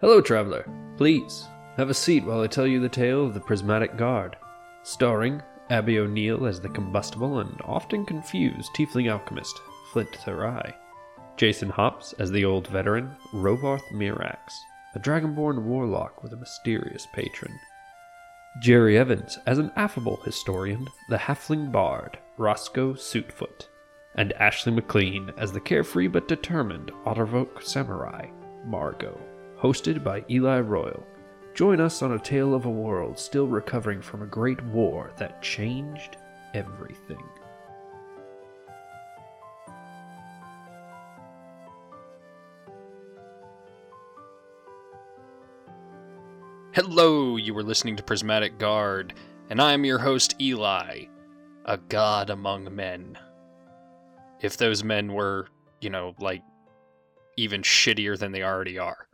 Hello, traveler. Please, have a seat while I tell you the tale of the Prismatic Guard. Starring Abby O'Neill as the combustible and often confused tiefling alchemist, Flint Therai. Jason Hops as the old veteran, Rovarth Mirax, a dragonborn warlock with a mysterious patron. Jerry Evans as an affable historian, the halfling bard, Roscoe Suitfoot. And Ashley McLean as the carefree but determined Ottervoke samurai, Margot. Hosted by Eli Royal. Join us on a tale of a world still recovering from a great war that changed everything. Hello, you were listening to Prismatic Guard, and I am your host, Eli, a god among men. If those men were, you know, like, even shittier than they already are.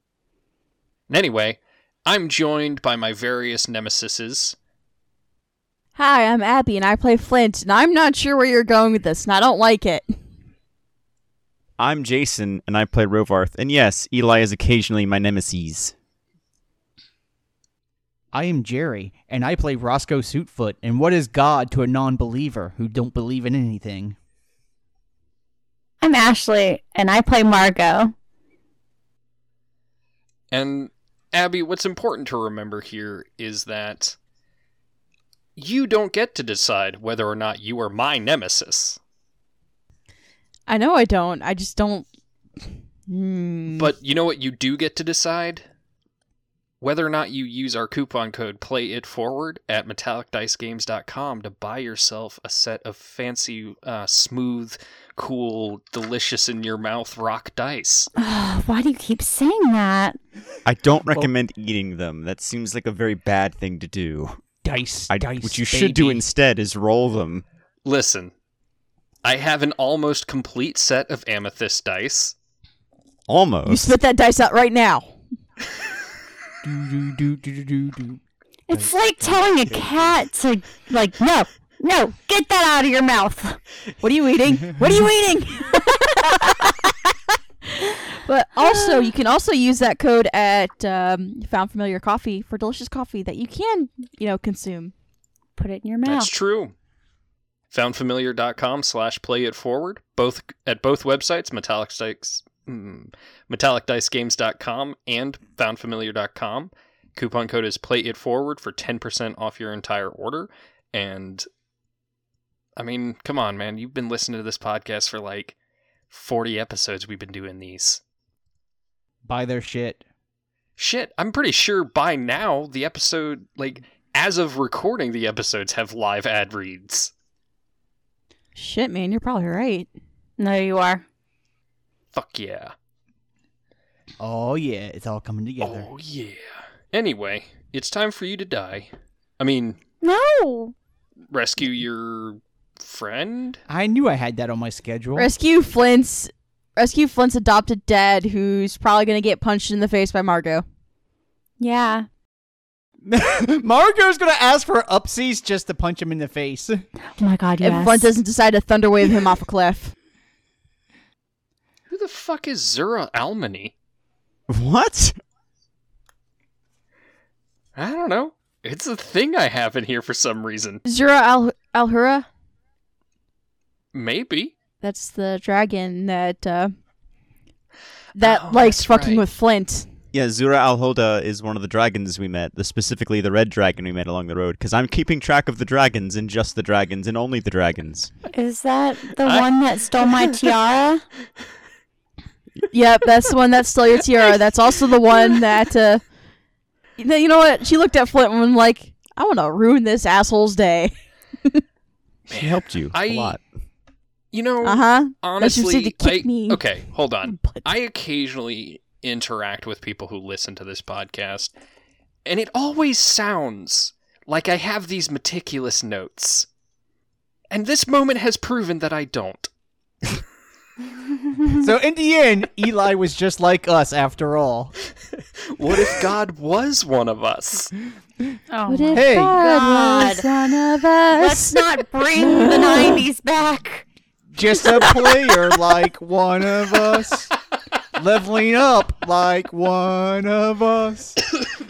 And anyway, I'm joined by my various nemesises. Hi, I'm Abby and I play Flint, and I'm not sure where you're going with this, and I don't like it. I'm Jason, and I play Rovarth. And yes, Eli is occasionally my nemesis. I am Jerry, and I play Roscoe Suitfoot. And what is God to a non-believer who don't believe in anything? I'm Ashley, and I play Margot. And Abby, what's important to remember here is that you don't get to decide whether or not you are my nemesis. I know I don't. I just don't. Hmm. But you know what you do get to decide? Whether or not you use our coupon code Play It Forward at metallicdicegames.com to buy yourself a set of fancy, uh, smooth, cool, delicious in your mouth rock dice. Why do you keep saying that? I don't recommend eating them. That seems like a very bad thing to do. Dice, I, dice. what you should do instead is roll them. Listen, I have an almost complete set of amethyst dice. You Almost. spit that dice out right now. Do, do, do, do, do, do. It's like telling a cat to, like, no, no, get that out of your mouth. What are you eating? What are you eating? but also, you can also use that code at um, Found Familiar Coffee for delicious coffee that you can, you know, consume. Put it in your mouth. That's mouth. true. Foundfamiliar.com slash play it forward. Both at both websites, Metallic Dice, mm, Mm-hmm. MetallicDiceGames.com and FoundFamiliar.com. Coupon code is play it forward for 10% off your entire order. And I mean, come on, man. You've been listening to this podcast for like 40 episodes. We've been doing these. Buy their shit. Shit, I'm pretty sure by now the episode, like, as of recording, the episodes have live ad reads. Shit, man, you're probably right. No, you are. Fuck yeah. Oh yeah, it's all coming together. Oh, yeah. Anyway, it's time for you to die. I mean, No. rescue your friend? I knew I had that on my schedule. Rescue Flint's rescue Flint's adopted dad, who's probably gonna get punched in the face by Margot. Yeah. Margot's gonna ask for upsies just to punch him in the face. Oh my god, yes. If Flint doesn't decide to thunderwave him off a cliff. Who the fuck is Zura Almany? What? I don't know. It's a thing I have in here for some reason. Zura Al Alhura. Maybe. That's the dragon that uh that Oh, likes fucking right. with Flint. Yeah, Zura Alhoda is one of the dragons we met, the, specifically the red dragon we met along the road, because I'm keeping track of the dragons and just the dragons and only the dragons. Is that the I- one that stole my tiara? Yep, that's the one that stole your tiara. That's also the one that uh you know, what? She looked at Flint and was like, I wanna ruin this asshole's day. She helped you I- a lot. You know, Uh-huh. honestly, to kick I- me. okay, hold on. But I occasionally interact with people who listen to this podcast, and it always sounds like I have these meticulous notes. And this moment has proven that I don't. So in the end, Eli was just like us after all. What if God was one of us? Oh, What if Hey. God was one of us? Let's us? not bring the 90s back. Just a player like one of us. Leveling up like one of us.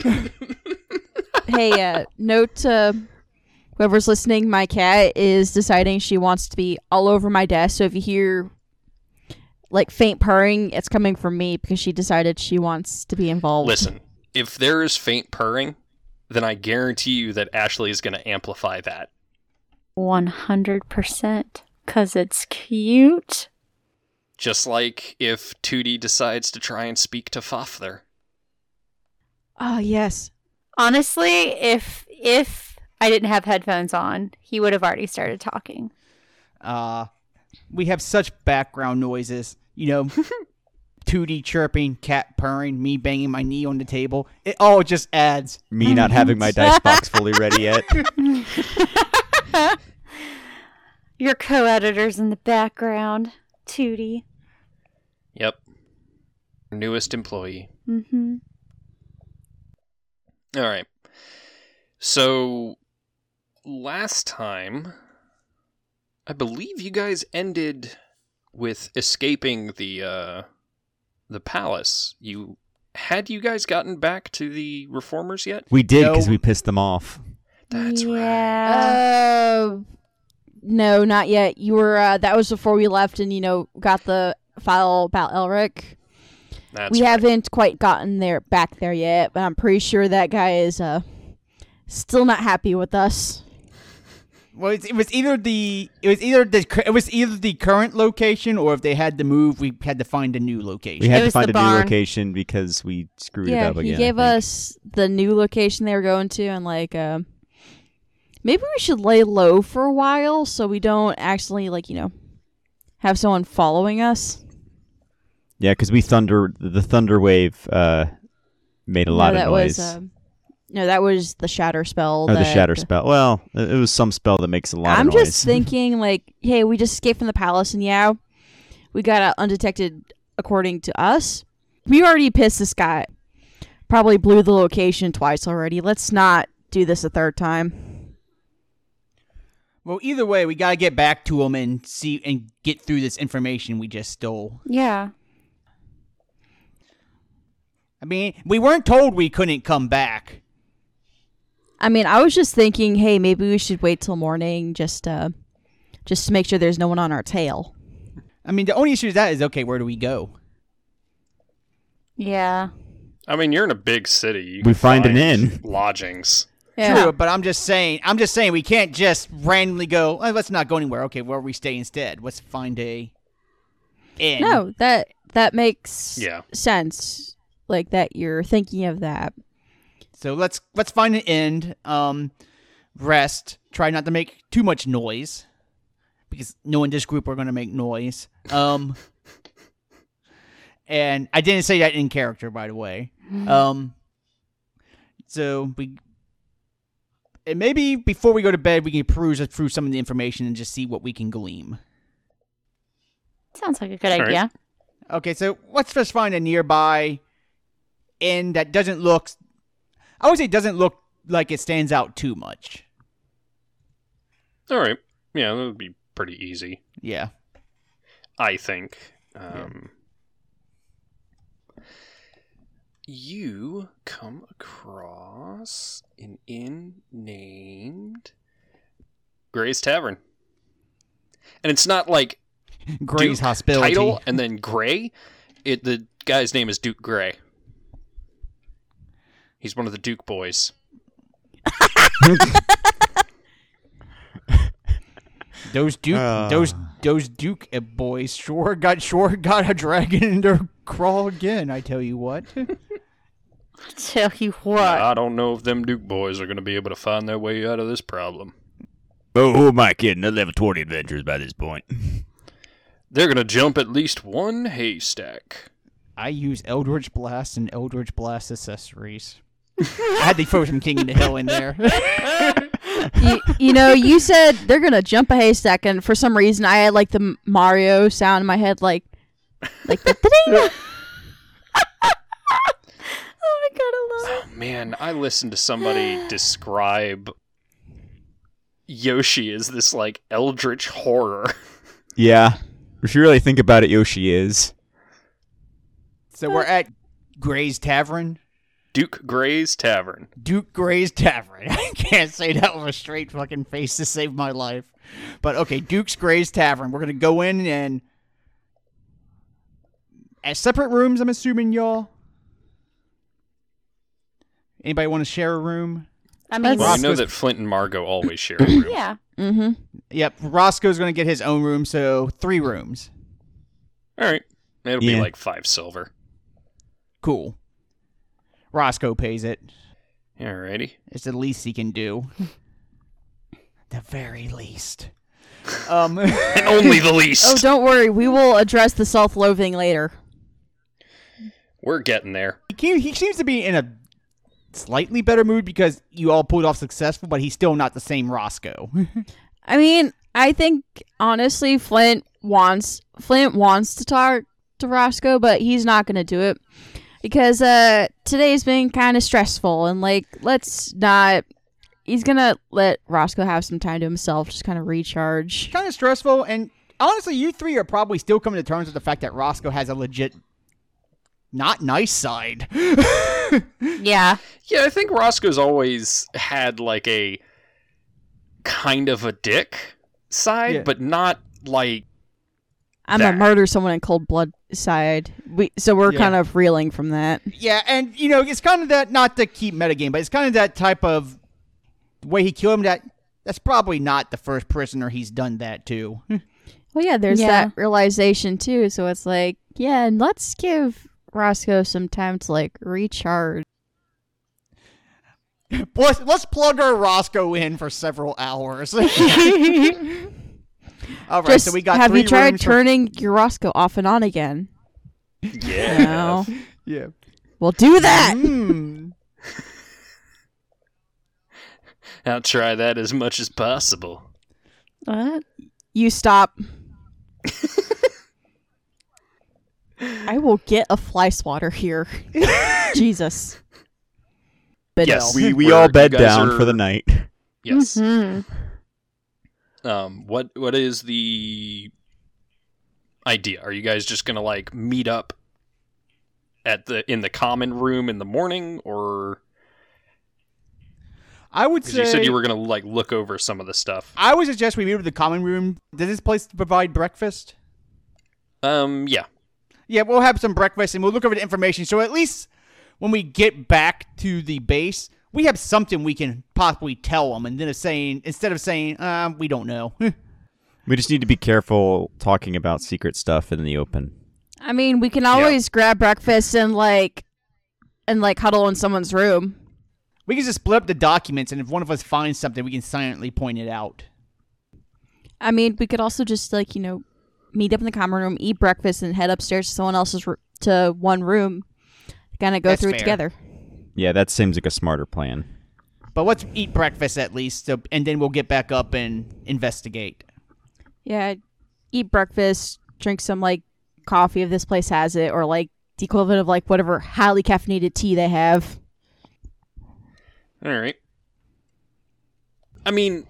hey, uh, note to whoever's listening, my cat is deciding she wants to be all over my desk. So if you hear like faint purring, it's coming from me because she decided she wants to be involved. Listen, if there is faint purring, then I guarantee you that Ashley is going to amplify that. 100%. Because it's cute. Just like if Tootie decides to try and speak to Fafner. Oh yes. Honestly, if if I didn't have headphones on, he would have already started talking. Uh, we have such background noises. You know, Tootie chirping, cat purring, me banging my knee on the table. It all just adds. Me not having my dice box fully ready yet. Your co-editor's in the background, Tootie. Yep. Newest employee. Mm-hmm. All right. So last time, I believe you guys ended with escaping the uh, the palace. You had you guys gotten back to the reformers yet? We did because No. we pissed them off. That's right. yeah. Uh, no, not yet. You were. Uh, that was before we left, and you know, got the file about Elric. That's we right. haven't quite gotten there back there yet, but I'm pretty sure that guy is uh still not happy with us. Well, it was either the it was either the cu- it was either the current location or if they had to move, we had to find a new location. We had to find the a new location because we screwed it up again. he gave us the new location they were going to, and like, uh, maybe we should lay low for a while so we don't actually like you know have someone following us. Yeah, because we thunder the thunder wave uh, made a lot no, of that noise. was um, no, that was the shatter spell. or the that- shatter spell. Well, it it was some spell that makes a lot of fun. I'm of noise. just thinking, like, hey, we just escaped from the palace, and yeah, we got out undetected according to us. We already pissed this guy. Probably blew the location twice already. Let's not do this a third time. Well, either way, we gotta get back to him and see and get through this information we just stole. Yeah. I mean, we weren't told we couldn't come back. I mean, I was just thinking, hey, maybe we should wait till morning, just uh, just to make sure there's no one on our tail. I mean, the only issue is that is okay. Where do we go? Yeah. I mean, you're in a big city. You We can find an inn. Lodgings. True, but I'm just saying. I'm just saying we can't just randomly go. "Oh, let's not go anywhere. Okay, where we stay instead? Let's find a inn. No, that that makes Yeah. sense. Like that you're thinking of that. So let's let's find an end. Um, rest. Try not to make too much noise, because no one in this group are going to make noise. Um, and I didn't say that in character, by the way. Um, so we. And maybe before we go to bed, we can peruse through some of the information and just see what we can glean. Sounds like a good All right. idea. Okay, so let's just find a nearby inn that doesn't look. I would say it doesn't look like it stands out too much. All right. Yeah, that would be pretty easy, Yeah. I think. Um, You come across an inn named Gray's Tavern. And it's not like Gray's Duke hospitality. title and then Gray. It the guy's name is Duke Gray. He's one of the Duke boys. Those Duke, Ah. those those Duke uh, boys sure got sure got a dragon in their crawl again. I tell you what. Tell you what. I don't know if them Duke boys are going to be able to find their way out of this problem. Oh, who am I kidding? They'll have 20 adventures by this point. They're going to jump at least one haystack. I use Eldritch Blast and Eldritch Blast accessories. I had to throw some King of the Hill in there. you, you know, you said they're gonna jump a haystack, and for some reason, I had like the Mario sound in my head, like, like the ding. Oh my god, I love Oh, man, I listened to somebody describe Yoshi as this like eldritch horror. Yeah. If you really think about it, Yoshi is. So we're at Gray's Tavern. Duke Gray's Tavern. Duke Gray's Tavern. I can't say that with a straight fucking face to save my life. But okay, Duke's Gray's Tavern. We're gonna go in and as separate rooms. I'm assuming y'all. Anybody want to share a room? I mean, Well, we know that Flint and Margot always share a room. yeah. Mm-hmm. Yep, Roscoe's gonna get his own room, so three rooms. All right. It'll Yeah. be like five silver. Cool. Roscoe pays it. Alrighty. It's the least he can do. the very least. Um, And only the least. Oh, don't worry. We will address the self-loathing later. We're getting there. he, he seems to be in a slightly better mood because you all pulled off successful, but he's still not the same Roscoe. I mean, I think honestly, Flint wants Flint wants to talk to Roscoe, but he's not gonna do it because uh today's been kind of stressful and like let's not. He's gonna let Roscoe have some time to himself, just kind of recharge. kind of stressful, and honestly, you three are probably still coming to terms with the fact that Roscoe has a legit not nice side. Yeah. Yeah, I think Roscoe's always had like a kind of a dick side, Yeah. but not like I'm That. gonna murder someone in cold blood side. We so we're Yeah. kind of reeling from that. yeah, and you know, it's kind of that not to keep metagame, but it's kind of that type of way he killed him. That that's probably not the first prisoner he's done that to. Hmm. Well, yeah, there's Yeah. that realization too. So it's like, yeah, and let's give Roscoe some time to like recharge. let's let's plug our Roscoe in for several hours. All right, Just so we got have three you tried rooms for- turning your Roscoe off and on again? yeah. No. yeah. Well, do that. Mm. I'll try that as much as possible. What? You stop. I will get a fly swatter here. Jesus. But Yes. We we Where all bed down are- for the night. Yes. Hmm. Um what what is the idea? Are you guys just going to like meet up at the in the common room in the morning or I would say you said you were going to like look over some of the stuff. I would suggest we meet with the common room. Does this place provide breakfast? Um yeah. Yeah, we'll have some breakfast and we'll look over the information. So at least when we get back to the base, we have something we can possibly tell them. And then of saying instead of saying, um, we don't know. We just need to be careful talking about secret stuff in the open. I mean, we can always grab breakfast and like and like huddle in someone's room. we can just split up the documents, and if one of us finds something, we can silently point it out. I mean, we could also just like you know meet up in the common room, eat breakfast, and head upstairs to someone else's r- to one room, kind of go That's through fair. it together. Yeah, that seems like a smarter plan. But let's eat breakfast at least, so, and then we'll get back up and investigate. Yeah, eat breakfast, drink some like coffee if this place has it, or like the equivalent of like whatever highly caffeinated tea they have. All right. I mean,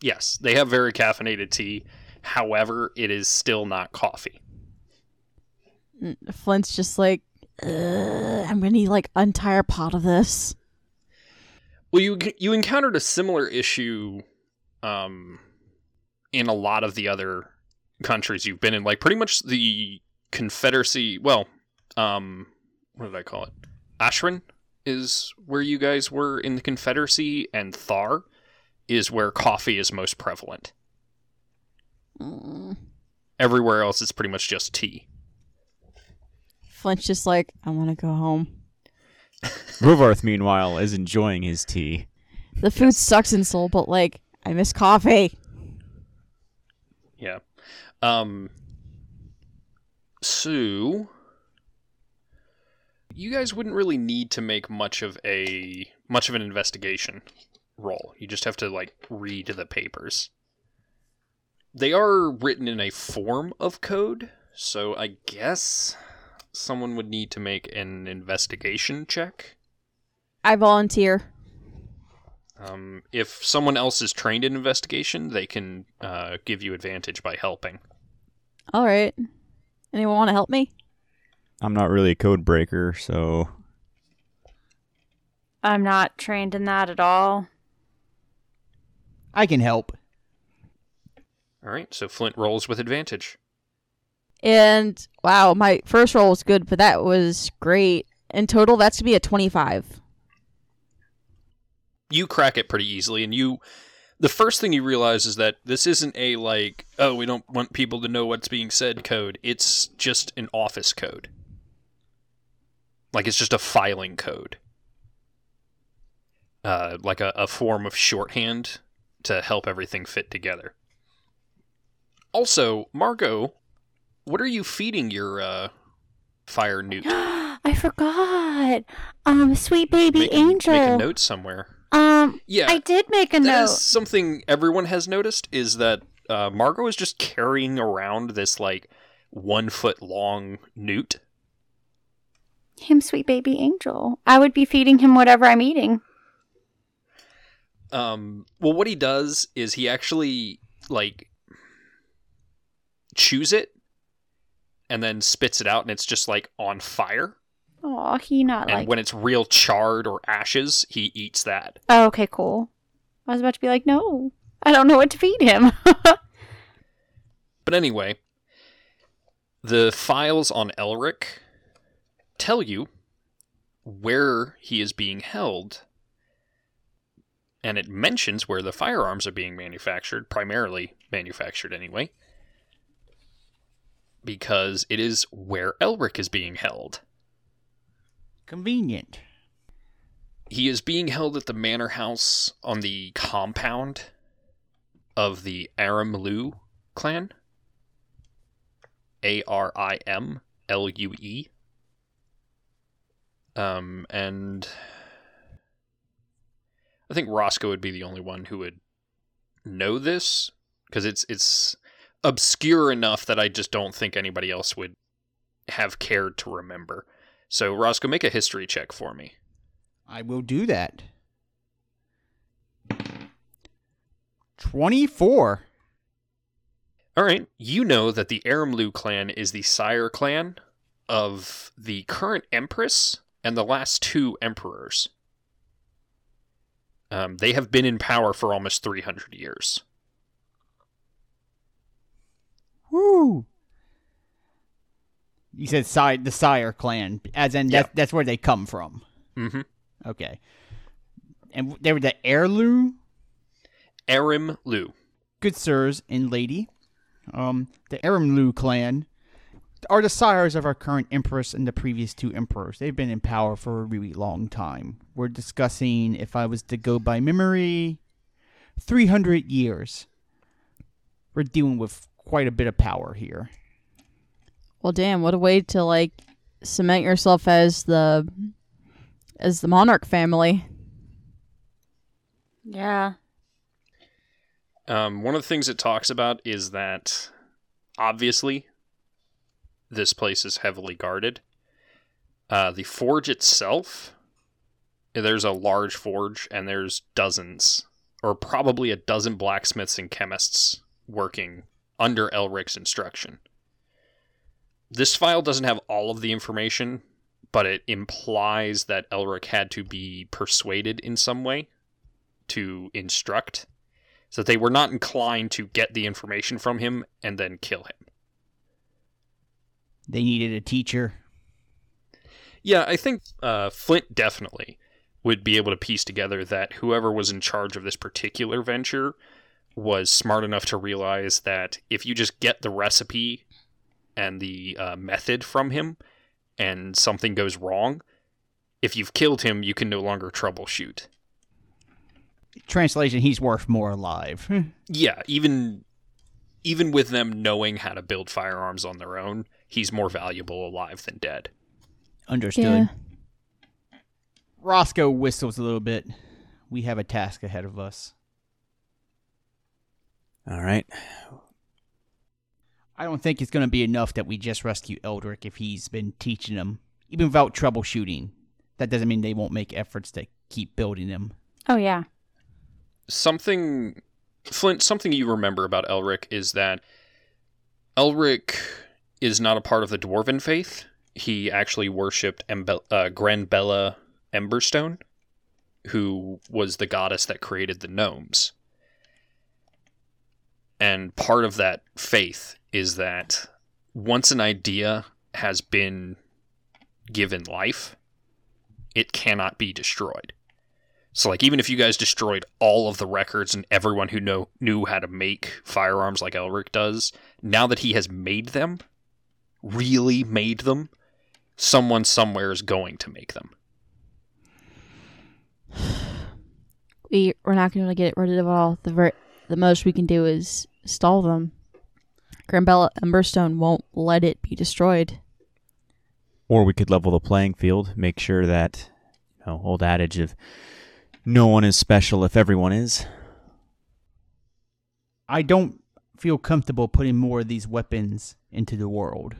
yes, they have very caffeinated tea. However, it is still not coffee. Mm, Flint's just like, "Ugh, I'm gonna need like entire pot of this. Well, you you encountered a similar issue um in a lot of the other countries you've been in, like pretty much the Confederacy, well, um what did I call it? Ashran is where you guys were in the Confederacy and Thar is where coffee is most prevalent. Mm. Everywhere else it's pretty much just tea. Flint's just like, I want to go home. Rovarth, meanwhile, is enjoying his tea. The food sucks in Soul, but like, I miss coffee. Yeah. Um so you guys wouldn't really need to make much of a much of an investigation roll. You just have to like read the papers. They are written in a form of code, so I guess someone would need to make an investigation check. I volunteer. Um, if someone else is trained in investigation, they can uh, give you advantage by helping. All right. Anyone want to help me? I'm not really a code breaker, so I'm not trained in that at all. I can help. All right, so Flint rolls with advantage. And wow, my first roll was good, but that was great. In total, that's gonna be a twenty-five. You crack it pretty easily, and you. The first thing you realize is that this isn't a like, oh, we don't want people to know what's being said code. It's just an office code. Like it's just a filing code. Uh, like a, a form of shorthand to help everything fit together. Also, Margot, what are you feeding your uh, fire newt? I forgot. Um, sweet baby Make angel. Make a note somewhere. Um, Yeah, I did make a note. something everyone has noticed is that uh, Margot is just carrying around this like one foot long newt. Him, sweet baby angel. I would be feeding him whatever I'm eating. Um, well, what he does is he actually like chews it and then spits it out, and it's just like on fire. Oh, he not and like. when it's real charred or ashes, he eats that. oh, okay, cool. I was about to be like, no, I don't know what to feed him. But anyway, the files on Elric tell you where he is being held. And it mentions where the firearms are being manufactured, primarily manufactured anyway, because it is where Elric is being held. Convenient. He is being held at the manor house on the compound of the Arim Lu clan. A R I M L U E. Um, and I think Roscoe would be the only one who would know this because it's it's obscure enough that I just don't think anybody else would have cared to remember. So Roscoe, make a history check for me. I will do that. 24. All right, you know that the Aramlu clan is the sire clan of the current empress and the last two emperors. Um, they have been in power for almost 300 years. Woo! You said side the Sire clan, as in Yeah. that, that's where they come from. Mm-hmm. Okay. And they were the heirloom, Arim Lu. good sirs and lady. Um, the Aramlu clan are the sires of our current empress and the previous two emperors. They've been in power for a really long time. We're discussing, if I was to go by memory, 300 years. We're dealing with quite a bit of power here. Well, damn, what a way to like cement yourself as the as the monarch family. yeah. Um, one of the things it talks about is that obviously this place is heavily guarded. Uh, the forge itself, there's a large forge, and there's dozens, or probably a dozen blacksmiths and chemists working under Elric's instruction. This file doesn't have all of the information, but it implies that Elric had to be persuaded in some way to instruct so they were not inclined to get the information from him and then kill him. They needed a teacher. Yeah, I think uh, Flint definitely would be able to piece together that whoever was in charge of this particular venture was smart enough to realize that if you just get the recipe and the uh, method from him and something goes wrong, if you've killed him, you can no longer troubleshoot. Translation: He's worth more alive. Yeah, even even with them knowing how to build firearms on their own, he's more valuable alive than dead. Understood. Yeah. Roscoe whistles a little bit. We have a task ahead of us. All right. I don't think it's going to be enough that we just rescue Elric if he's been teaching them, even without troubleshooting. That doesn't mean they won't make efforts to keep building them. Oh yeah. something Flint, something you remember about Elric is that Elric is not a part of the dwarven faith. he actually worshipped Embe- uh, Granbella Emberstone, who was the goddess that created the gnomes. And part of that faith is that once an idea has been given life, it cannot be destroyed. So, like, even if you guys destroyed all of the records and everyone who know knew how to make firearms like Elric does, now that he has made them, really made them, someone somewhere is going to make them. We we're not going to get rid of all. The ver- the most we can do is stall them. Grambella Emberstone won't let it be destroyed. Or we could level the playing field, make sure that, you know, old adage of no one is special if everyone is. I don't feel comfortable putting more of these weapons into the world.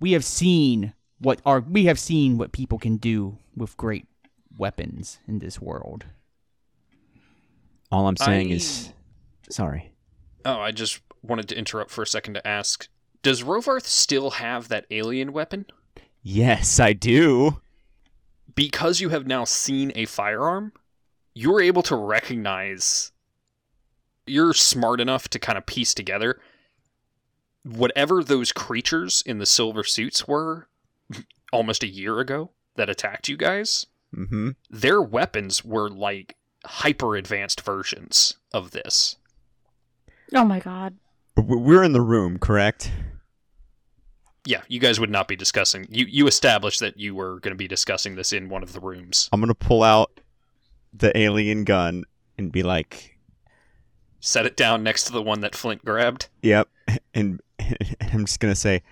We have seen what our we have seen what people can do with great weapons in this world. All I'm saying I- is, sorry. Oh, I just wanted to interrupt for a second to ask Does Rovarth still have that alien weapon? Yes, I do. Because you have now seen a firearm, you're able to recognize. You're smart enough to kind of piece together whatever those creatures in the silver suits were almost a year ago that attacked you guys. Mm-hmm. Their weapons were like hyper advanced versions of this. Oh my god. We're in the room, correct? Yeah, you guys would not be discussing. You you established that you were going to be discussing this in one of the rooms. I'm gonna pull out the alien gun and be like, Set it down next to the one that Flint grabbed. "Yep," and, and I'm just gonna say,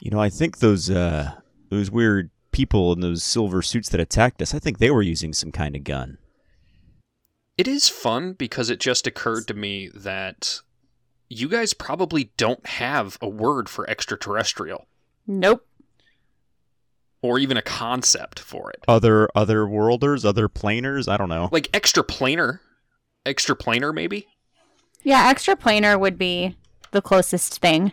you know, I think those uh those weird people in those silver suits that attacked us, I think they were using some kind of gun. It is fun because it just occurred to me that you guys probably don't have a word for extraterrestrial Nope. or even a concept for it. Other other worlders, other planers, I don't know. Like extraplanar, extraplanar maybe. Yeah, extraplanar would be the closest thing.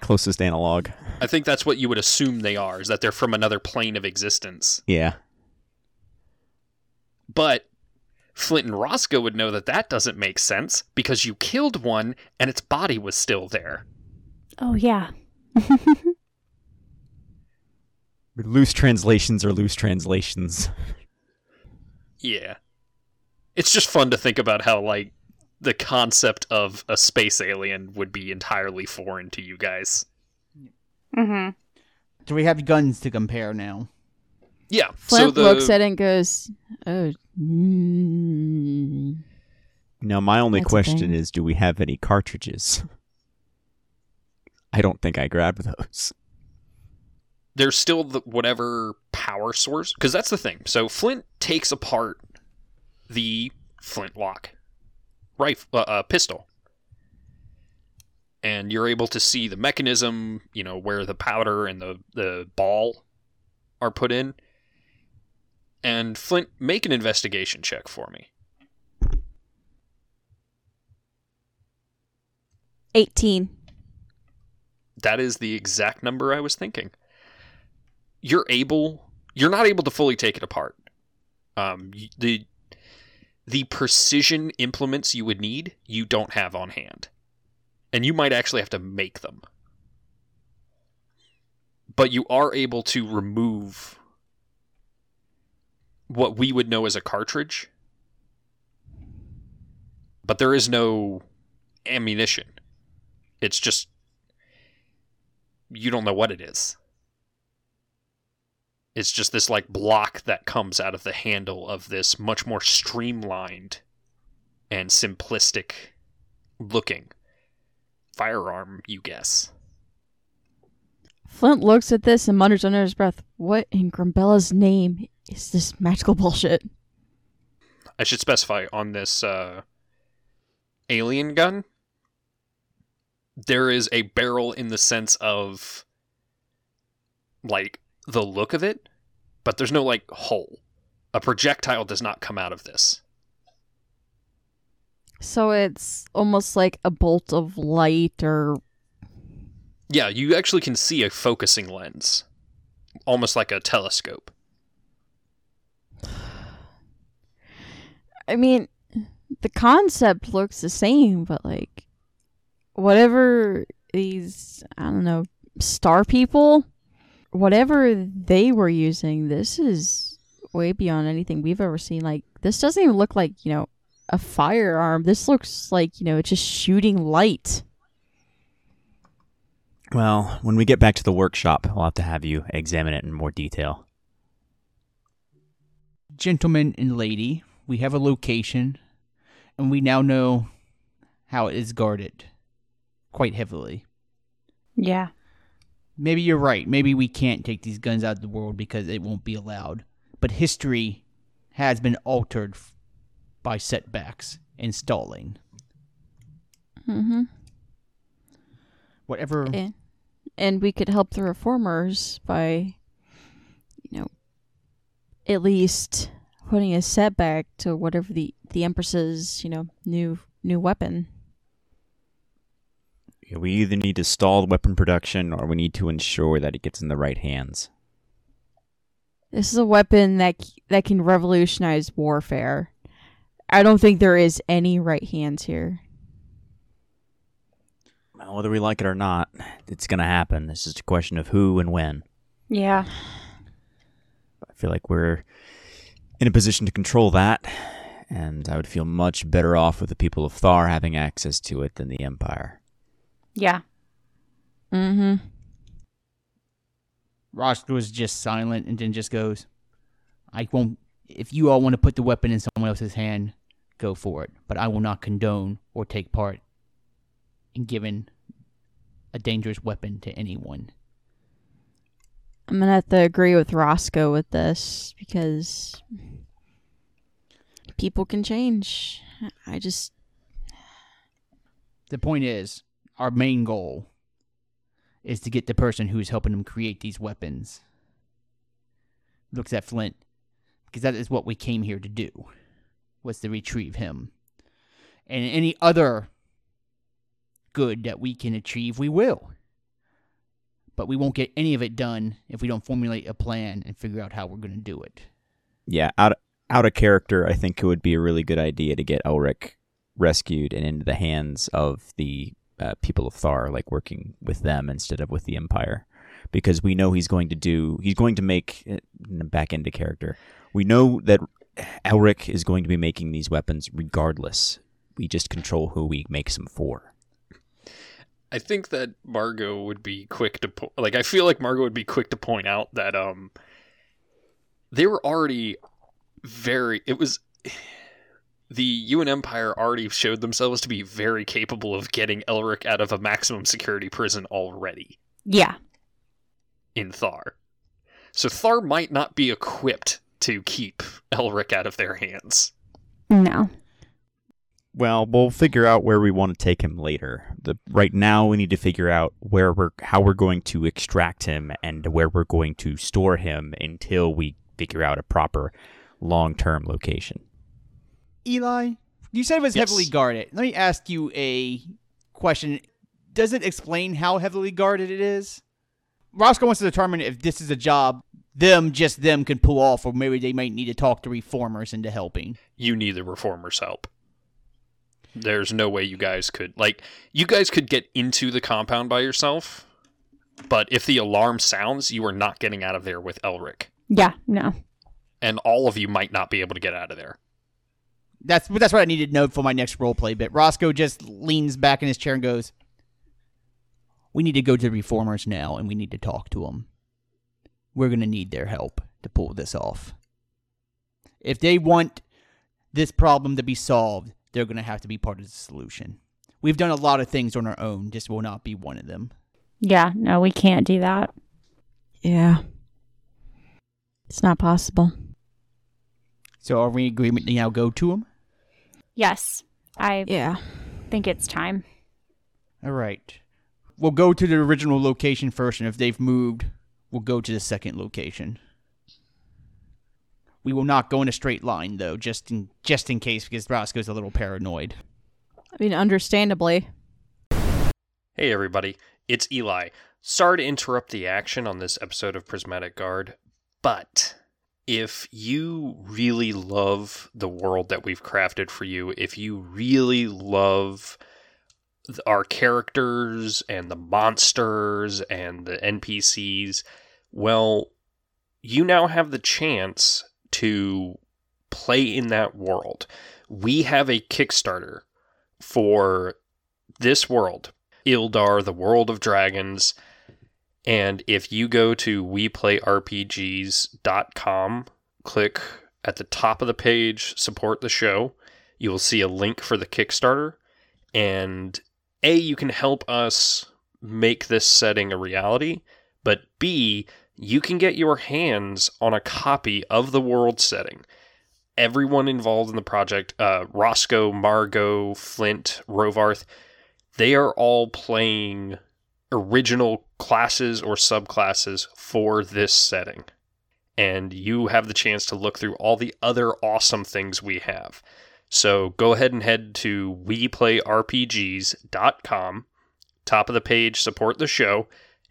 Closest analog. I think that's what you would assume they are. Is that they're from another plane of existence. Yeah. But Flint and Roscoe would know that that doesn't make sense because you killed one and its body was still there. Oh yeah. Loose translations are loose translations. Yeah. It's just fun to think about how, like, the concept of a space alien would be entirely foreign to you guys. Mm-hmm. So we have guns to compare now. Yeah. Flint so the, looks at it and goes, "Oh, mm. Now, my only That's question is do we have any cartridges? I don't think I grabbed those. there's still the whatever power source because that's the thing. So Flint takes apart the flintlock rifle uh, uh, pistol, and you're able to see the mechanism. You know where the powder and the the ball are put in. And Flint, make an investigation check for me. 18. That is the exact number I was thinking. You're able. You're not able to fully take it apart. Um, the the precision implements you would need, you don't have on hand, and you might actually have to make them. But you are able to remove what we would know as a cartridge. But there is no ammunition. It's just you don't know what it is. It's just this like block that comes out of the handle of this much more streamlined and simplistic looking firearm, you guess. Flint looks at this and mutters under his breath, What in Grimbella's name is this magical bullshit? I should specify on this uh, alien gun, there is a barrel in the sense of like the look of it, but there's no like hole. A projectile does not come out of this. So it's almost like a bolt of light or Yeah, you actually can see a focusing lens, almost like a telescope. I mean, the concept looks the same, but like, whatever these, I don't know, star people, whatever they were using, this is way beyond anything we've ever seen. Like, this doesn't even look like, you know, a firearm. This looks like, you know, it's just shooting light. Well, when we get back to the workshop, we'll have to have you examine it in more detail. Gentlemen and lady, we have a location, and we now know how it is guarded quite heavily. Yeah. Maybe you're right. Maybe we can't take these guns out of the world because it won't be allowed. But history has been altered by setbacks and stalling. Mm-hmm. Whatever. And, and we could help the reformers by, you know, at least putting a setback to whatever the the empress's, you know, new new weapon. Yeah, We either need to stall the weapon production or we need to ensure that it gets in the right hands. This is a weapon that that can revolutionize warfare. I don't think there is any right hands here. Well, whether we like it or not, it's going to happen. It's just a question of who and when. Yeah. I feel like we're in a position to control that, and I would feel much better off with the people of Thar having access to it than the Empire. Yeah. Mm-hmm. Roscoe is just silent and then just goes, I won't. If you all want to put the weapon in someone else's hand, go for it. But I will not condone or take part in giving a dangerous weapon to anyone. I'm gonna have to agree with Roscoe with this because people can change. I just The point is, our main goal is to get the person who's helping them create these weapons. Looks at Flint, because that is what we came here to do, was to retrieve him. And any other good that we can achieve, we will. But we won't get any of it done if we don't formulate a plan and figure out how we're going to do it. Yeah, out out of character, I think it would be a really good idea to get Elric rescued and into the hands of the uh, people of Thar, like working with them instead of with the Empire, because we know he's going to do. He's going to make uh, back into character. We know that Elric is going to be making these weapons regardless. We just control who he makes them for. I think that Margot would be quick to po- like. I feel like Margot would be quick to point out that um, they were already very. It was the UN Empire already showed themselves to be very capable of getting Elric out of a maximum security prison already Yeah. in Thar. So Thar might not be equipped to keep Elric out of their hands. No. Well, we'll figure out where we want to take him later. The right now we need to figure out where we're how we're going to extract him and where we're going to store him until we figure out a proper long-term location. Eli, you said it was Yes. heavily guarded. Let me ask you a question. Does it explain how heavily guarded it is? Roscoe wants to determine if this is a job them, just them, can pull off, or maybe they might need to talk to reformers into helping. You need the reformers' help. There's no way you guys could like you guys could get into the compound by yourself, but if the alarm sounds, you are not getting out of there with Elric. Yeah. No. And all of you might not be able to get out of there. That's that's what I needed to know for my next roleplay bit. Roscoe just leans back in his chair and goes, "We need to go to the reformers now, and we need to talk to them. We're gonna need their help to pull this off. If they want this problem to be solved, they're gonna have to be part of the solution. We've done a lot of things on our own. This will not be one of them. Yeah. No, we can't do that. yeah, it's not possible. So, are we in agreement to now go to them? Yes. I Yeah, think it's time. All right. We'll go to the original location first, and if they've moved, we'll go to the second location. We will not go in a straight line, though, just in just in case, because Roscoe's a little paranoid. I mean, understandably. Hey everybody. it's Eli. Sorry to interrupt the action on this episode of Prismatic Guard, but if you really love the world that we've crafted for you, if you really love our characters and the monsters and the NPCs, well, you now have the chance to play in that world. We have a Kickstarter for this world, Ildar, the World of Dragons. And if you go to weplayRPGs.com, click at the top of the page, support the show, you will see a link for the Kickstarter. And A, you can help us make this setting a reality, but B, you can get your hands on a copy of the world setting. Everyone involved in the project, uh, Roscoe, Margot, Flint, Rovarth, they are all playing original classes or subclasses for this setting. And you have the chance to look through all the other awesome things we have. So go ahead and head to weplayRPGs.com, top of the page, support the show,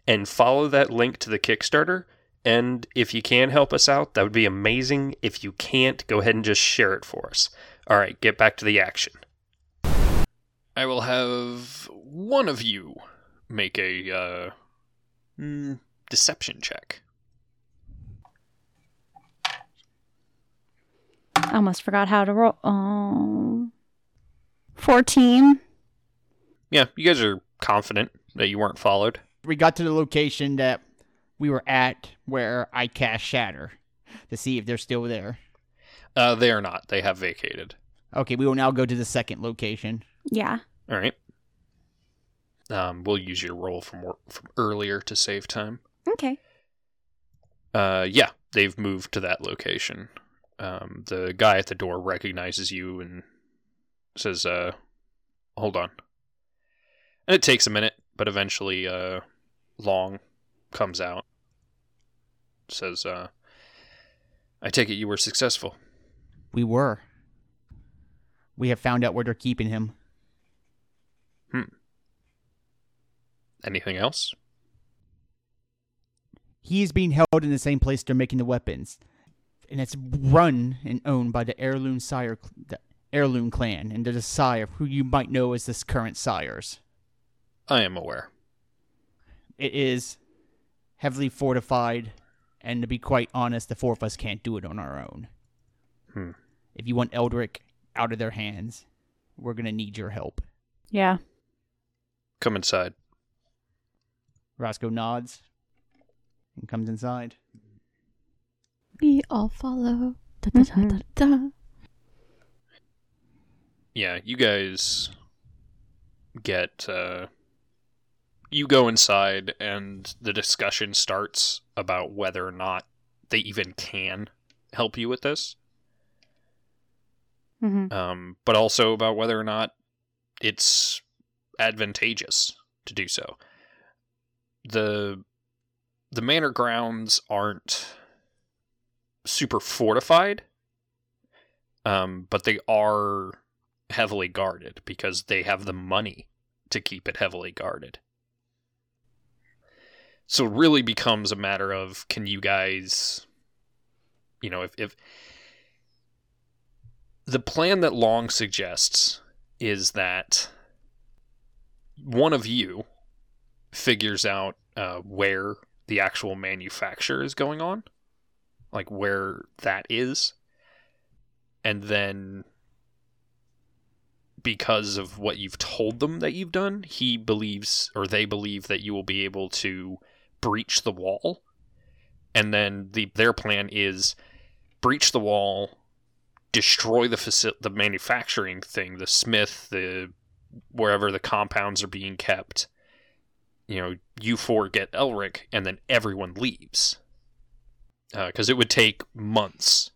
and follow that link to the Kickstarter. And if you can help us out, that would be amazing. If you can't, go ahead and just share it for us. All right, get back to the action. I will have one of you make a uh, mm, deception check. I almost forgot how to roll. Oh. 14. Yeah, you guys are confident that you weren't followed. We got to the location that we were at where I cast Shatter to see if they're still there. Uh, they are not. They have vacated. Okay, we will now go to the second location. Yeah. All right. Um, we'll use your roll from from earlier to save time. Okay. Uh, yeah, they've moved to that location. Um, the guy at the door recognizes you and says, uh, hold on. And it takes a minute, but eventually, uh, Long comes out. Says, uh, I take it you were successful. We were. We have found out where they're keeping him. Hmm. Anything else? He is being held in the same place they're making the weapons, and it's run and owned by the heirloom sire, the heirloom clan, and they're the sire who you might know as this current sires. I am aware. It is heavily fortified, and to be quite honest, the four of us can't do it on our own. Hmm. If you want Elric out of their hands, we're gonna need your help. Yeah. Come inside. Roscoe nods and comes inside. We all follow. Da, da, da, da, da. yeah, you guys get uh you go inside and the discussion starts about whether or not they even can help you with this. Mm-hmm. Um but also about whether or not it's advantageous to do so. The the manor grounds aren't super fortified. Um but they are heavily guarded because they have the money to keep it heavily guarded. So it really becomes a matter of can you guys you know if if the plan that Long suggests is that one of you figures out uh, where the actual manufacture is going on, like where that is, and then because of what you've told them that you've done, he believes or they believe that you will be able to breach the wall. And then the their plan is breach the wall, destroy the faci- the manufacturing thing, the smith, the wherever the compounds are being kept. You know, you four get Elric, and then everyone leaves. Uh, because it would take months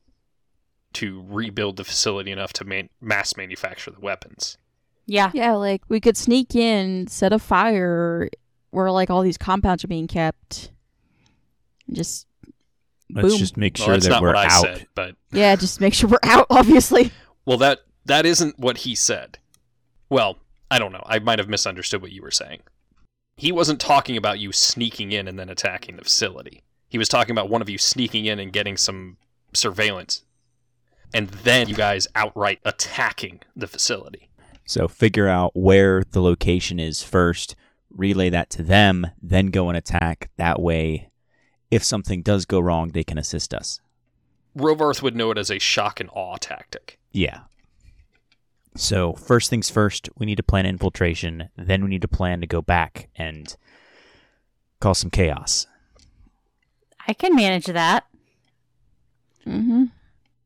to rebuild the facility enough to man- mass manufacture the weapons. Yeah. Yeah, like we could sneak in, set a fire where like all these compounds are being kept. Just Let's boom. just make sure that's that we're out. said, but yeah, just make sure we're out. Obviously, well, that that isn't what he said. Well, I don't know. I might have misunderstood what you were saying. he wasn't talking about you sneaking in and then attacking the facility. He was talking about one of you sneaking in and getting some surveillance. And then you guys outright attacking the facility. So figure out where the location is first, relay that to them, then go and attack. That way, if something does go wrong, they can assist us. Rovarth would know it as a shock and awe tactic. Yeah. So first things first, we need to plan infiltration. Then we need to plan to go back and cause some chaos. I can manage that. Mm-hmm.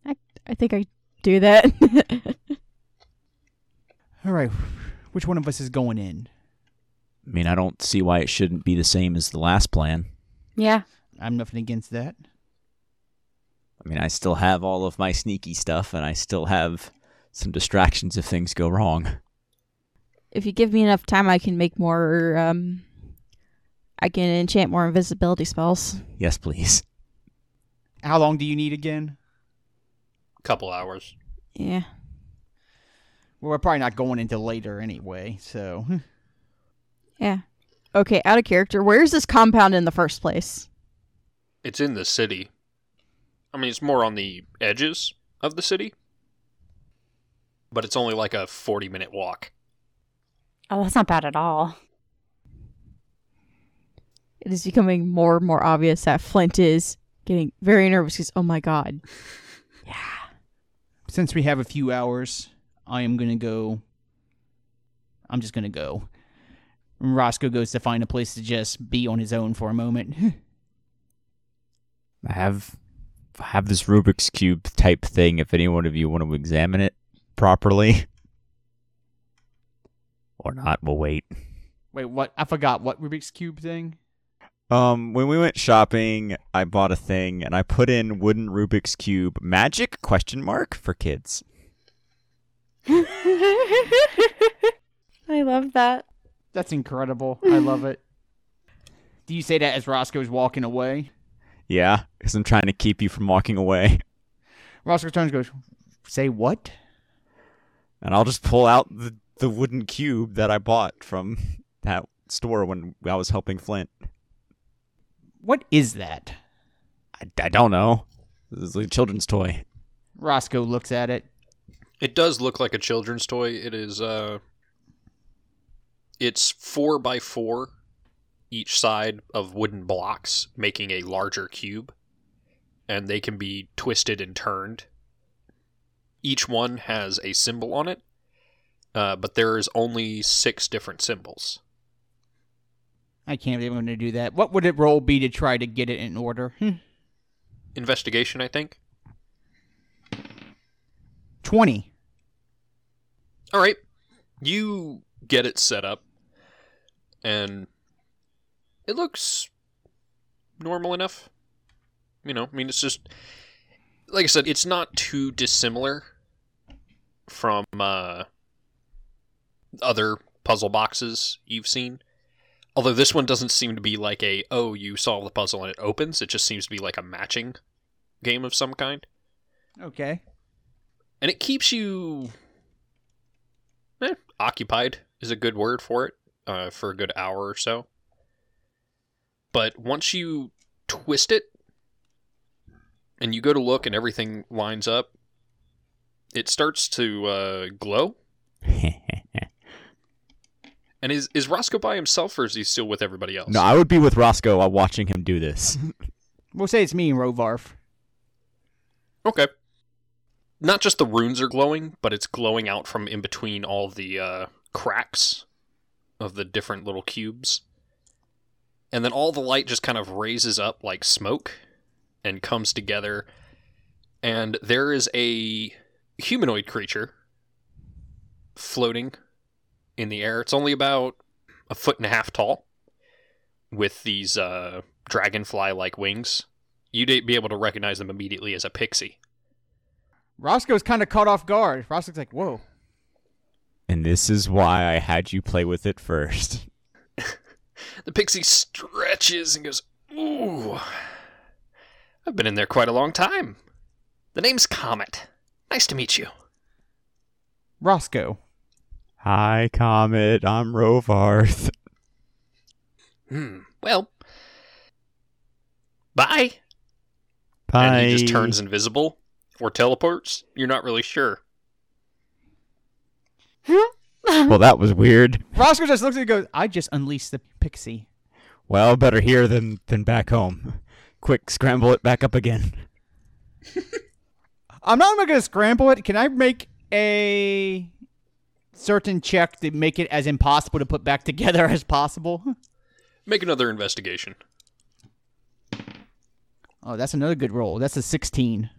I I think I do that. All right. Which one of us is going in? I mean, I don't see why it shouldn't be the same as the last plan. Yeah. I'm nothing against that. I mean, I still have all of my sneaky stuff, and I still have some distractions if things go wrong. if you give me enough time, I can make more. Um, I can enchant more invisibility spells. Yes, please. How long do you need again? A couple hours. Yeah. Well, we're probably not going into later anyway, so. Yeah. Okay, out of character. Where's this compound in the first place? It's in the city. I mean, it's more on the edges of the city. But it's only like a 40 minute walk. Oh, that's not bad at all. It is becoming more and more obvious that Flint is getting very nervous because, oh my god. Yeah. Since we have a few hours, I am going to go. I'm just going to go. And Roscoe goes to find a place to just be on his own for a moment. I have I have this Rubik's cube type thing. If any one of you want to examine it properly, or not, we'll wait. Wait, what? I forgot what Rubik's Cube thing? Um, when we went shopping, I bought a thing and I put in wooden Rubik's cube magic question mark for kids. I love that. That's incredible. I love it. Do you say that as Roscoe's walking away? Yeah, because I'm trying to keep you from walking away. Roscoe turns and goes, Say what? And I'll just pull out the, the wooden cube that I bought from that store when I was helping Flint. What is that? I, I don't know. This is a children's toy. Roscoe looks at it. It does look like a children's toy. It is, uh. It's four by four, each side of wooden blocks, making a larger cube. And they can be twisted and turned. Each one has a symbol on it, uh, but there's only six different symbols. I can't believe I'm going to do that. What would it roll be to try to get it in order? Hmm. Investigation, I think. 20. All right. You get it set up, and it looks normal enough. You know, I mean, it's just like I said, it's not too dissimilar from uh, other puzzle boxes you've seen. Although this one doesn't seem to be like a oh you solve the puzzle and it opens. It just seems to be like a matching game of some kind Okay. and it keeps you eh, occupied is a good word for it uh, for a good hour or so but once you twist it and you go to look and everything lines up it starts to uh, glow and is is roscoe by himself or is he still with everybody else no, I would be with Roscoe while watching him do this. We'll say it's me and Rovarth. Okay. Not just the runes are glowing, but it's glowing out from in between all the uh, cracks of the different little cubes. And then all the light just kind of raises up like smoke and comes together. And there is a humanoid creature floating in the air. It's only about a foot and a half tall with these uh, dragonfly like wings. You'd be able to recognize them immediately as a pixie. Roscoe's kind of caught off guard. Roscoe's like, whoa. And this is why I had you play with it first. The pixie stretches and goes, Ooh, I've been in there quite a long time. The name's Comet. Nice to meet you. Roscoe. Hi, Comet. I'm Rovarth. Hmm. Well, bye. Bye. And he just turns invisible or teleports. You're not really sure. Well, that was weird. Roscoe just looks at you and goes, I just unleashed the pixie. Well, better here than than back home. Quick, scramble it back up again. I'm not going to scramble it. Can I make a certain check to make it as impossible to put back together as possible? Make another investigation. Oh, that's another good roll. That's a 16.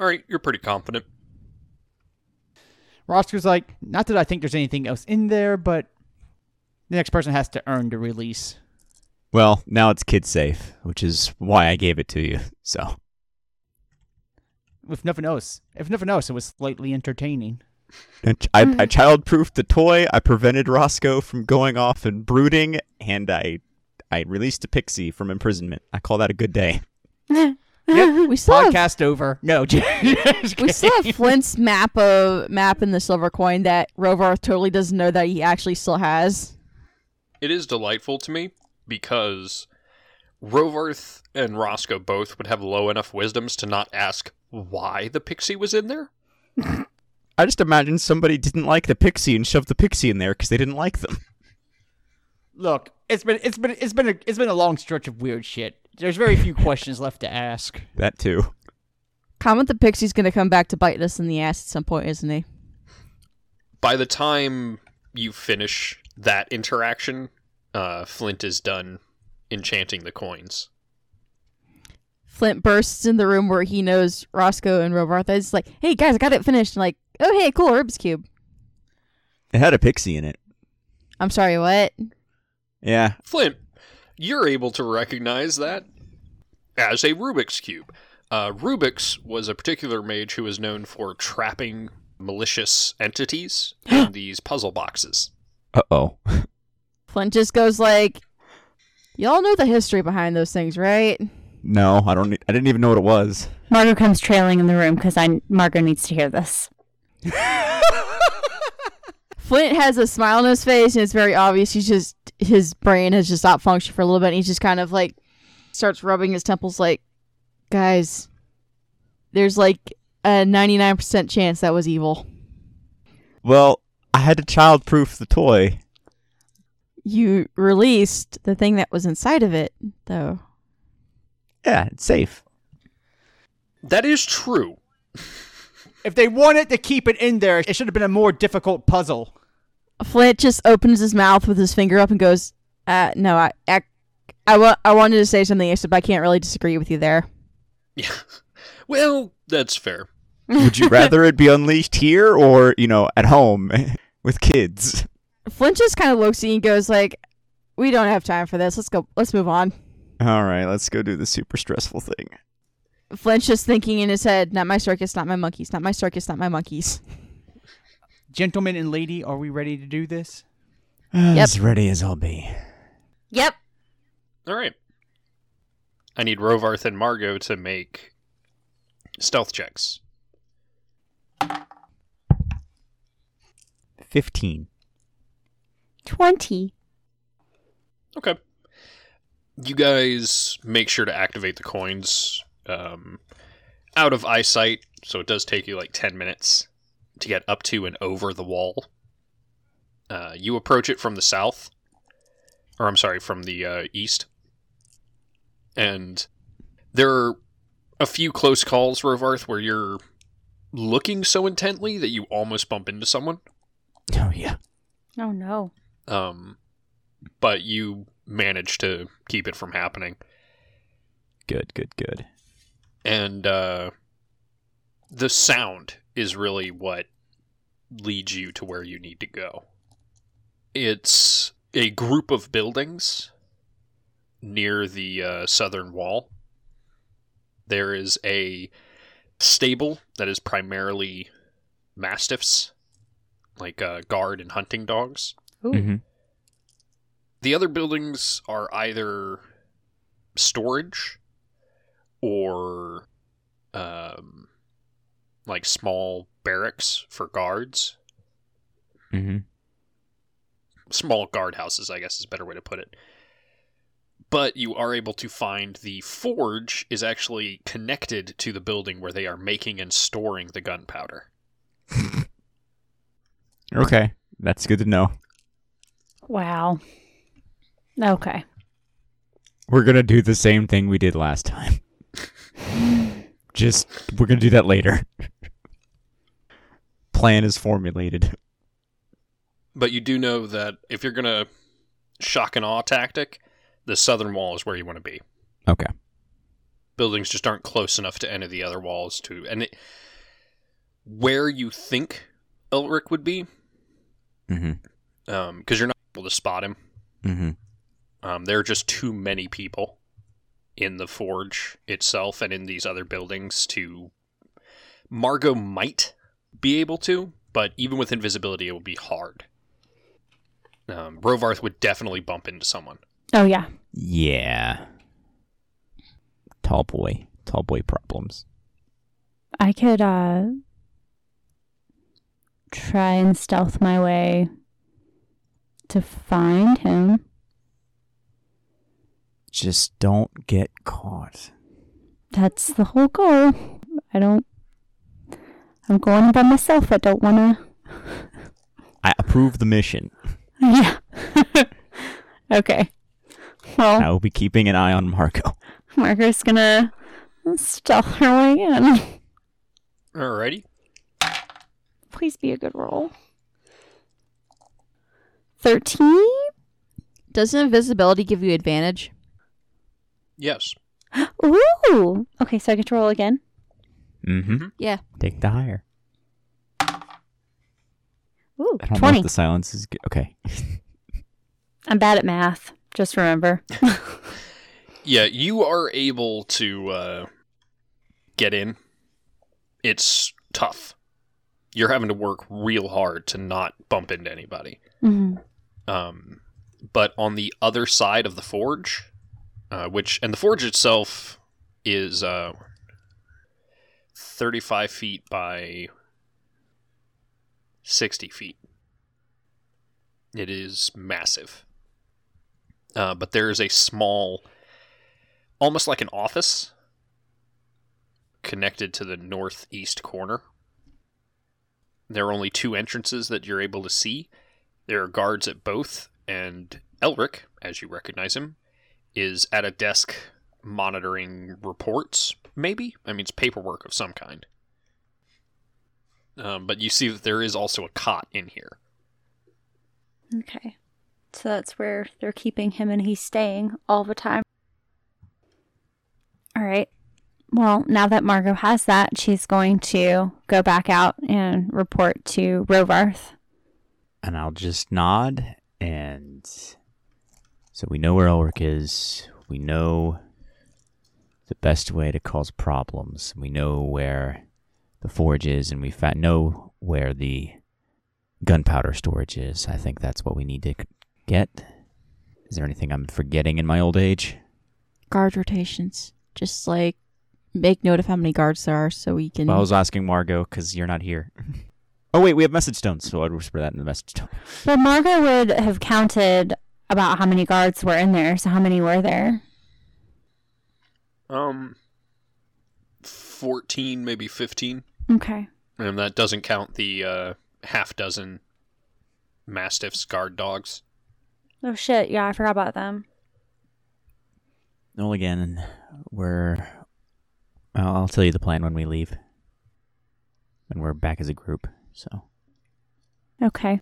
All right, you're pretty confident. Roscoe's like, not that I think there's anything else in there, but the next person has to earn the release. Well, now it's kid safe, which is why I gave it to you. So, If nothing else, if nothing else, it was slightly entertaining. And I, I child-proofed the toy. I prevented Roscoe from going off and brooding, and I I released a pixie from imprisonment. I call that a good day. We still have Podcast over. No, we still kidding. have Flint's map of map in the silver coin that Rovarth totally doesn't know that he actually still has. It is delightful to me because Rovarth and Roscoe both would have low enough wisdoms to not ask why the pixie was in there. I just imagine somebody didn't like the pixie and shoved the pixie in there because they didn't like them. Look, it's been it's been it's been a it's been a long stretch of weird shit. There's very few questions left to ask. That too. Comet the pixie's gonna come back to bite us in the ass at some point, isn't he? By the time you finish that interaction, uh, Flint is done enchanting the coins. Flint bursts in the room where he knows Roscoe and Rovarth is like, "Hey guys, I got it finished." And like, "Oh hey, cool, Rubik's cube." It had a pixie in it. I'm sorry, what? Yeah. Flint, you're able to recognize that as a Rubik's Cube. Uh, Rubik's was a particular mage who was known for trapping malicious entities in these puzzle boxes. Uh oh. Flint just goes like, "Y'all know the history behind those things, right?" No, I don't. I didn't even know what it was. Margot comes trailing in the room because I Margot needs to hear this. Flint has a smile on his face, and it's very obvious. He's just his brain has just stopped functioning for a little bit. And he's just kind of like starts rubbing his temples, like, guys, there's like a 99% chance that was evil. Well, I had to child-proof the toy. You released the thing that was inside of it, though. Yeah, it's safe. That is true. If they wanted to keep it in there, it should have been a more difficult puzzle. Flint just opens his mouth with his finger up and goes, uh, no, I, I, I, wa- I wanted to say something, except I can't really disagree with you there. Yeah. Well, that's fair. Would you rather it be unleashed here or you know at home with kids? Flint just kind of looks at you and goes like, we don't have time for this. Let's go. Let's move on. All right, let's go do the super stressful thing. Flint's just thinking in his head, not my circus, not my monkeys, not my circus, not my monkeys. Gentlemen and lady, are we ready to do this? As ready as I'll be. Yep. All right. I need Rovarth and Margot to make stealth checks. Fifteen. Twenty. Okay. You guys make sure to activate the coins um, out of eyesight, so it does take you like 10 minutes to get up to and over the wall. Uh, you approach it from the south, or I'm sorry, from the uh, east. And there are a few close calls, Rovarth, where you're looking so intently that you almost bump into someone. Oh yeah. Oh no. Um, but you manage to keep it from happening. Good, good, good. and uh, the sound is really what leads you to where you need to go. It's a group of buildings near the uh, southern wall. There is a stable that is primarily mastiffs, like uh, guard and hunting dogs. Mm-hmm. The other buildings are either storage or um, like small barracks for guards. Mm-hmm. small guardhouses, I guess is a better way to put it. But you are able to find the forge is actually connected to the building where they are making and storing the gunpowder. Okay, that's good to know. Wow. Okay. We're gonna do the same thing we did last time. Just we're gonna do that later. Plan is formulated. But you do know that if you're gonna shock and awe tactic, the southern wall is where you want to be. Okay. Buildings just aren't close enough to any of the other walls to and it, where you think Elric would be, Mm-hmm. um, because you're not able to spot him. Mm-hmm. Um, there are just too many people in the forge itself and in these other buildings to. Margot might be able to, but even with invisibility, it will be hard. Um, Rovarth would definitely bump into someone. Oh yeah. Yeah. Tall boy. Tall boy problems. I could uh try and stealth my way to find him. Just don't get caught. That's the whole goal. I don't I'm going by myself. I don't want to I approve the mission. Yeah. okay. Well, I will be keeping an eye on Margot. Margot's gonna stealth her way in. Alrighty. Please be a good roll. 13? Doesn't invisibility give you advantage? Yes. Ooh! Okay, so I get to roll again. Mm-hmm. Yeah. Take the higher. Ooh, I don't know 20. if the silence is good. Okay. I'm bad at math. Just remember. Yeah, you are able to uh, get in. It's tough. You're having to work real hard to not bump into anybody. hmm Um, but on the other side of the forge, uh, which and the forge itself is uh, 35 feet by 60 feet. It is massive. Uh, but there is a small, almost like an office, connected to the northeast corner. There are only two entrances that you're able to see. There are guards at both, and Elric, as you recognize him, is at a desk monitoring reports, maybe? I mean, it's paperwork of some kind. Um, but you see that there is also a cot in here. Okay. So that's where they're keeping him and he's staying all the time. All right. Well, now that Margot has that, she's going to go back out and report to Rovarth. And I'll just nod and so we know where Elric is. We know the best way to cause problems. We know where the forge is and we fa- know where the gunpowder storage is. I think that's what we need to get. Is there anything I'm forgetting in my old age? Guard rotations. Just like make note of how many guards there are so we can. Well, I was asking Margot because you're not here. oh wait, we have message stones, so I'd whisper that in the message stone. But Margot would have counted about how many guards were in there. So how many were there? Um, 14, maybe 15. Okay. And that doesn't count the uh, half dozen mastiffs, guard dogs. Oh shit! Yeah, I forgot about them. Well, again, we're. I'll, I'll tell you the plan when we leave. When we're back as a group. So Okay.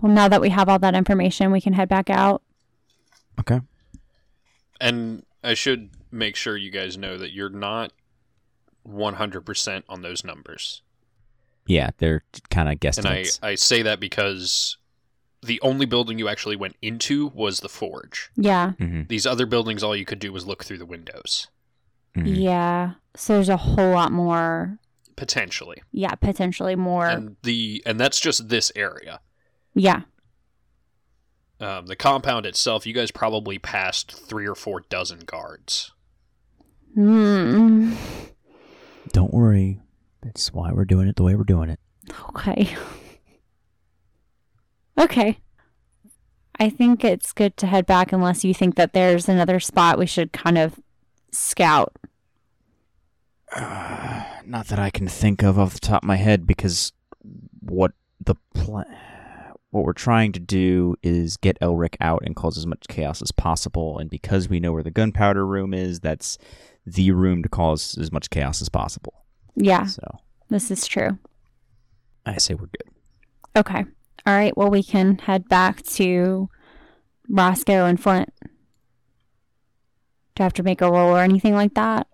Well, now that we have all that information, we can head back out. okay. And I should make sure you guys know that you're not 100% on those numbers. Yeah, they're kind of guessing. And I. I say that because the only building you actually went into was the forge. Yeah. mm-hmm. These other buildings, all you could do was look through the windows, Mm-hmm. Yeah. So there's a whole lot more. potentially. Yeah, potentially more. And the and that's just this area. yeah. Um, the compound itself, you guys probably passed three or four dozen guards. Hmm. Don't worry. That's why we're doing it the way we're doing it. Okay. Okay. I think it's good to head back unless you think that there's another spot we should kind of scout. Uh, not that I can think of off the top of my head, because what the pla- what we're trying to do is get Elric out and cause as much chaos as possible. And because we know where the gunpowder room is, that's the room to cause as much chaos as possible. Yeah, So this is true. I say we're good. Okay. All right. Well, we can head back to Roscoe and Flint. Do I have to make a roll or anything like that?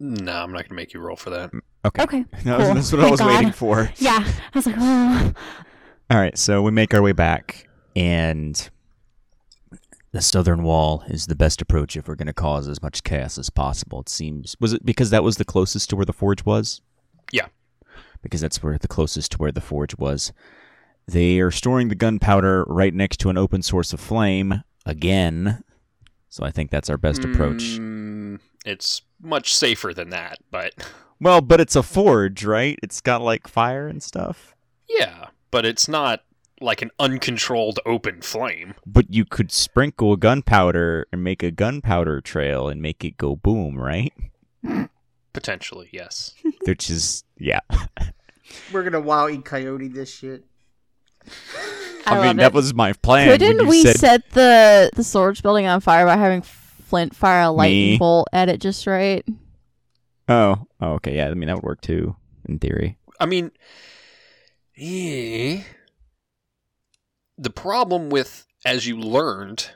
No, I'm not going to make you roll for that. Mm, okay. Okay. That was- cool. that's what I was God. waiting for. Yeah. I was like, oh. All right, so we make our way back, and the southern wall is the best approach if we're going to cause as much chaos as possible. It seems. Was it because that was the closest to where the forge was? Yeah. Because that's where the closest to where the forge was. They are storing the gunpowder right next to an open source of flame again. So I think that's our best approach. Mm, it's much safer than that, but Well, but it's a forge, right? It's got like fire and stuff. yeah, but it's not like an uncontrolled open flame. But you could sprinkle gunpowder and make a gunpowder trail and make it go boom, right? Potentially, yes. Which is yeah. We're gonna wow e coyote this shit. I, I, mean love that was my plan. when Couldn't we said, set the the storage building on fire by having Flint fire a lightning Me? bolt at it just right? Oh, oh, okay, yeah. I mean that would work too, in theory. I mean, yeah. The problem with, as you learned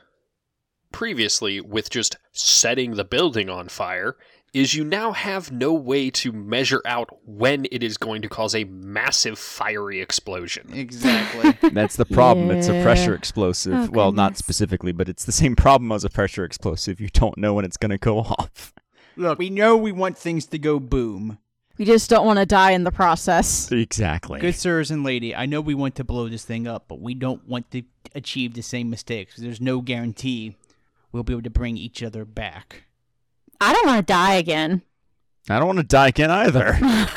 previously, with just setting the building on fire, is you now have no way to measure out when it is going to cause a massive fiery explosion. Exactly. That's the problem. It's a pressure explosive. Oh, well, not specifically, but it's the same problem as a pressure explosive. You don't know when it's going to go off. Look, we know we want things to go boom. We just don't want to die in the process. Exactly. Good sirs and lady, I know we want to blow this thing up, but we don't want to achieve the same mistakes. There's no guarantee we'll be able to bring each other back. I don't want to die again. I don't want to die again either.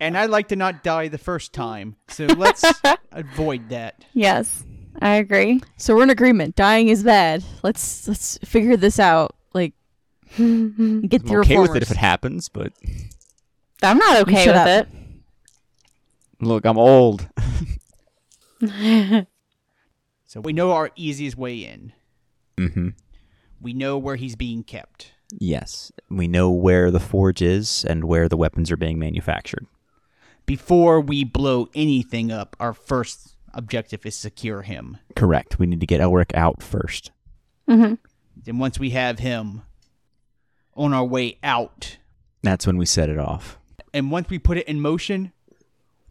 And I'd like to not die the first time, so let's avoid that. yes, I agree. So we're in agreement. Dying is bad. Let's let's figure this out. Like get I'm through okay with it if it happens, but I'm not okay with up. look, I'm old. So we know our easiest way in. mm-hmm. We know where he's being kept. Yes, we know where the forge is and where the weapons are being manufactured. Before we blow anything up, our first objective is secure him. Correct. We need to get Elric out first. hmm Then once we have him on our way out, That's when we set it off. And once we put it in motion,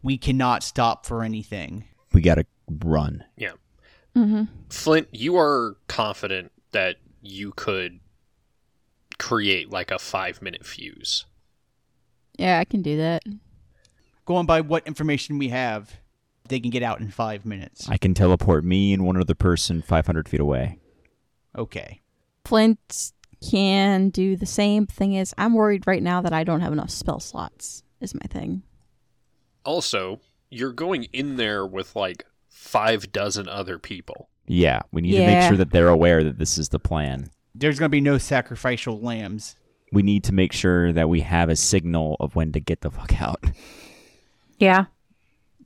we cannot stop for anything. We got to run. Yeah. Mm-hmm. Flint, you are confident that you could create like a five minute fuse. Yeah, I can do that. Going by what information we have, they can get out in five minutes. I can teleport me and one other person 500 feet away. Okay. Flint can do the same thing as I'm worried right now that I don't have enough spell slots. Is my thing. Also, you're going in there with like five dozen other people. Yeah, we need to make sure that they're aware that this is the plan. There's going to be no sacrificial lambs. We need to make sure that we have a signal of when to get the fuck out. Yeah.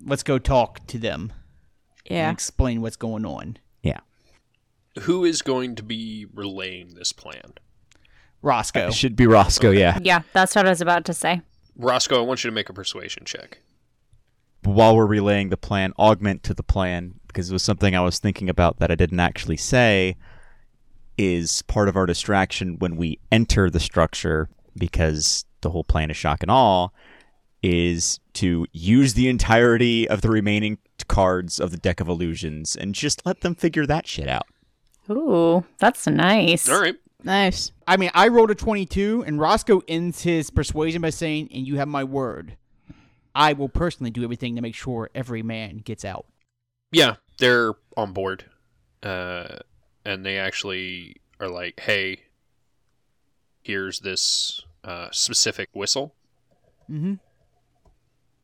Let's go talk to them Yeah. and explain what's going on. Yeah. Who is going to be relaying this plan? Roscoe. It should be Roscoe, yeah. Yeah, that's what I was about to say. Roscoe, I want you to make a persuasion check. But while we're relaying the plan, augment to the plan, because it was something I was thinking about that I didn't actually say, is part of our distraction when we enter the structure, because the whole plan is shock and awe, is to use the entirety of the remaining cards of the deck of illusions and just let them figure that shit out. Ooh, that's nice. All right. Nice. I mean, I rolled a 22, and Roscoe ends his persuasion by saying, and you have my word. I will personally do everything to make sure every man gets out. Yeah, they're on board. Uh, and they actually are like, hey, here's this uh, specific whistle. Mm-hmm.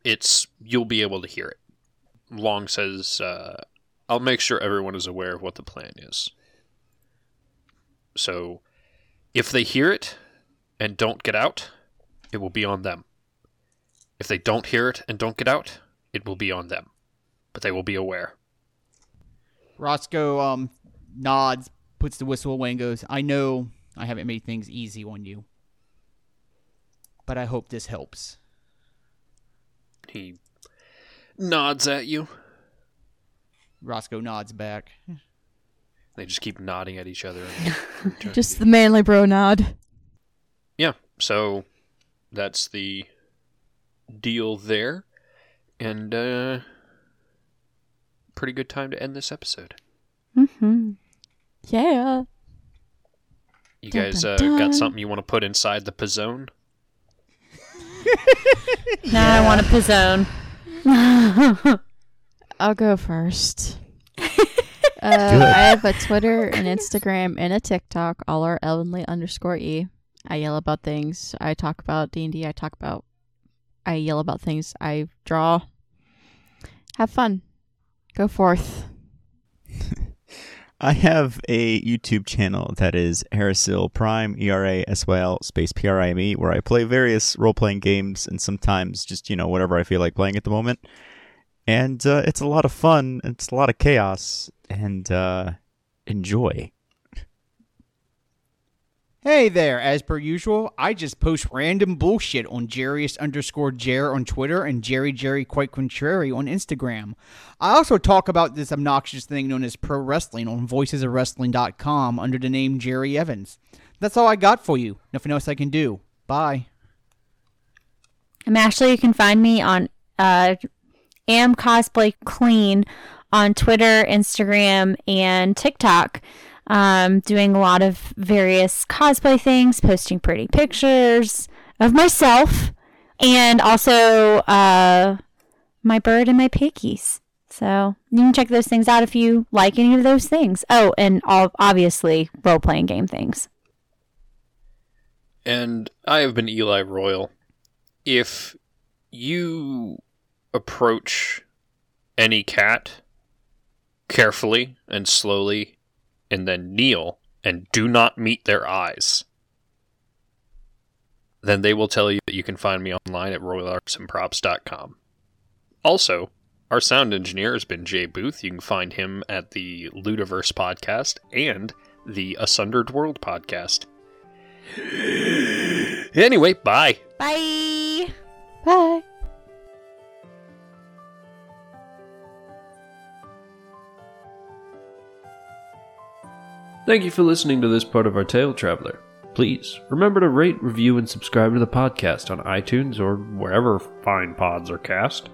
It's, you'll be able to hear it. Long says, uh, I'll make sure everyone is aware of what the plan is. So, if they hear it and don't get out, it will be on them. If they don't hear it and don't get out, it will be on them. But they will be aware. Roscoe um nods, puts the whistle away, and goes, "I know I haven't made things easy on you, but I hope this helps." He nods at you. Roscoe nods back. They just keep nodding at each other. Just the manly bro nod. yeah, so that's the deal there. And uh pretty good time to end this episode. Mm-hmm. Yeah. You Dun, guys dun, uh, dun. got something you want to put inside the pizzone? Now I want a pizzone. I'll go first. Uh, I have a Twitter, an Instagram, and a TikTok. All are Elvenly underscore E. I yell about things. I talk about D and D. I talk about. I yell about things. I draw. Have fun. Go forth. I have a YouTube channel that is Erasyl Prime, E R A S Y L space P R I M E, where I play various role playing games and sometimes just, you know, whatever I feel like playing at the moment. And uh, it's a lot of fun, it's a lot of chaos, and uh, enjoy. Hey there, as per usual, I just post random bullshit on Jarius underscore Jer on Twitter and Jerry Jerry Quite Contrary on Instagram. I also talk about this obnoxious thing known as pro wrestling on voicesofwrestling.com under the name Jerry Evans. That's all I got for you. Nothing else I can do. Bye. I'm Ashley. You can find me on uh, Am Cosplay Clean on Twitter, Instagram, and TikTok. Um, doing a lot of various cosplay things, posting pretty pictures of myself, and also uh, my bird and my piggies. So you can check those things out if you like any of those things. Oh, and all, obviously role playing game things. And I have been Eli Royal. If you approach any cat carefully and slowly and then kneel and do not meet their eyes, then they will tell you that you can find me online at royalartsandprops.com. Also, our sound engineer has been Jay Booth. You can find him at the Ludiverse podcast and the Asundered World podcast. Anyway, bye. Bye. Bye. Thank you for listening to this part of our Tale Traveler. Please remember to rate, review, and subscribe to the podcast on iTunes or wherever fine pods are cast.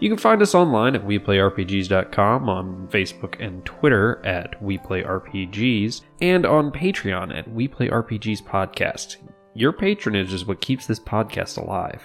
You can find us online at WePlayRPGs.com, on Facebook and Twitter at WePlayRPGs, and on Patreon at WePlayRPGs Podcast. Your patronage is what keeps this podcast alive.